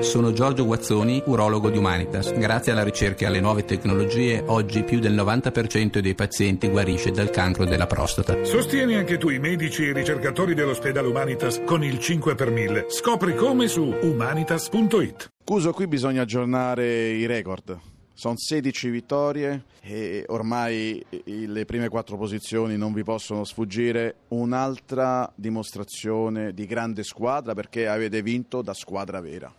Sono Giorgio Guazzoni, urologo di Humanitas. Grazie alla ricerca e alle nuove tecnologie, oggi più del 90% dei pazienti guarisce dal cancro della prostata. Sostieni anche tu i medici e i ricercatori dell'ospedale Humanitas con il 5 per 1000. Scopri come su humanitas.it. Cuso, qui bisogna aggiornare i record. Sono 16 vittorie e ormai le prime quattro posizioni non vi possono sfuggire. Un'altra dimostrazione di grande squadra perché avete vinto da squadra vera.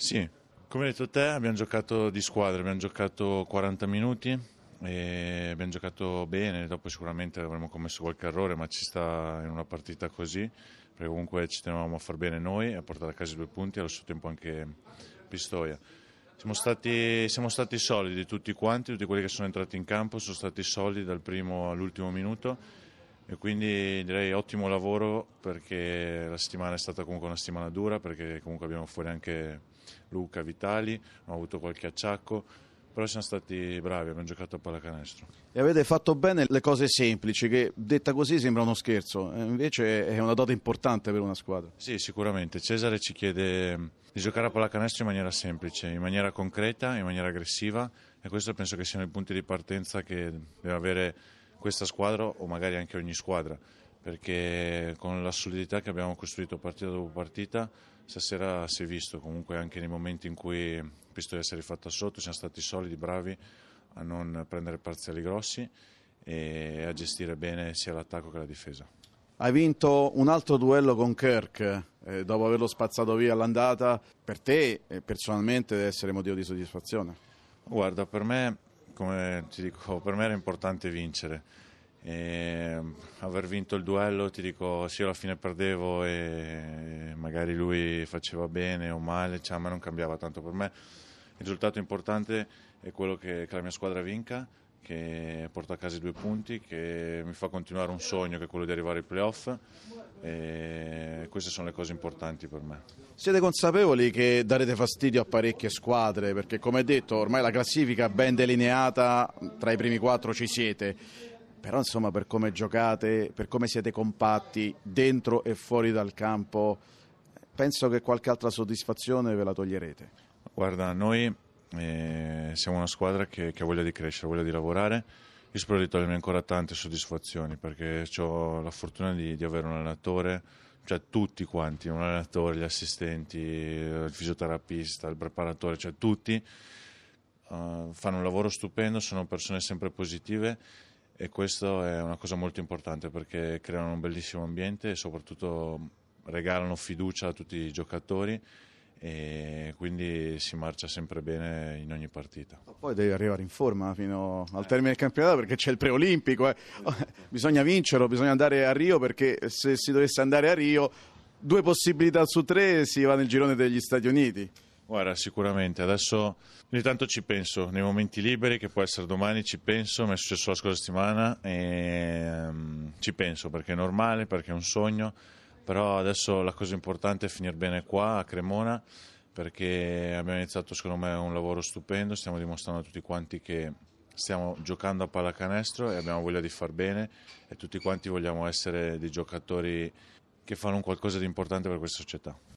Sì, come hai detto te abbiamo giocato di squadra, abbiamo giocato 40 minuti abbiamo giocato bene, dopo sicuramente avremmo commesso qualche errore ma ci sta in una partita così perché comunque ci tenevamo a far bene noi a portare a casa i due punti e allo stesso tempo anche Pistoia. Siamo stati, siamo stati, solidi tutti quanti, tutti quelli che sono entrati in campo sono stati solidi dal primo all'ultimo minuto e quindi direi ottimo lavoro perché la settimana è stata comunque una settimana dura perché comunque abbiamo fuori anche Luca, Vitali, abbiamo avuto qualche acciacco però siamo stati bravi, abbiamo giocato a pallacanestro. E avete fatto bene le cose semplici, che detta così sembra uno scherzo, invece è una dote importante per una squadra. Sì, sicuramente. Cesare ci chiede di giocare a pallacanestro in maniera semplice, in maniera concreta, in maniera aggressiva e questo penso che siano i punti di partenza che deve avere questa squadra o magari anche ogni squadra perché con la solidità che abbiamo costruito partita dopo partita stasera si è visto comunque anche nei momenti in cui visto di essere fatta sotto siamo stati solidi, bravi a non prendere parziali grossi e a gestire bene sia l'attacco che la difesa. Hai vinto un altro duello con Kirk eh, dopo averlo spazzato via all'andata, per te eh, personalmente deve essere motivo di soddisfazione? Guarda, per me, come ti dico, per me era importante vincere e aver vinto il duello, ti dico, io alla fine perdevo e magari lui faceva bene o male, cioè a non cambiava tanto per me. Il risultato importante è quello che, che la mia squadra vinca, che porta a casa i due punti, che mi fa continuare un sogno che è quello di arrivare ai playoff e queste sono le cose importanti per me. Siete consapevoli che darete fastidio a parecchie squadre perché come detto ormai la classifica ben delineata tra i primi quattro ci siete però insomma per come giocate, per come siete compatti dentro e fuori dal campo, penso che qualche altra soddisfazione ve la toglierete. Guarda, noi eh, siamo una squadra che, che, ha voglia di crescere, voglia di lavorare. Io spero di togliermi ancora tante soddisfazioni perché ho la fortuna di, di avere un allenatore, cioè tutti quanti, un allenatore, gli assistenti, il fisioterapista, il preparatore, cioè tutti uh, fanno un lavoro stupendo, sono persone sempre positive e questo è una cosa molto importante perché creano un bellissimo ambiente e soprattutto regalano fiducia a tutti i giocatori e quindi si marcia sempre bene in ogni partita. Poi devi arrivare in forma fino al termine del campionato perché c'è il preolimpico, eh. bisogna vincerlo, bisogna andare a Rio perché se si dovesse andare a Rio due possibilità su tre si va nel girone degli Stati Uniti. Guarda, sicuramente. Adesso ogni tanto ci penso, nei momenti liberi, che può essere domani, ci penso, mi è successo la scorsa settimana e um, ci penso perché è normale, perché è un sogno, però adesso la cosa importante è finire bene qua a Cremona perché abbiamo iniziato secondo me un lavoro stupendo, stiamo dimostrando a tutti quanti che stiamo giocando a pallacanestro e abbiamo voglia di far bene e tutti quanti vogliamo essere dei giocatori che fanno qualcosa di importante per questa società.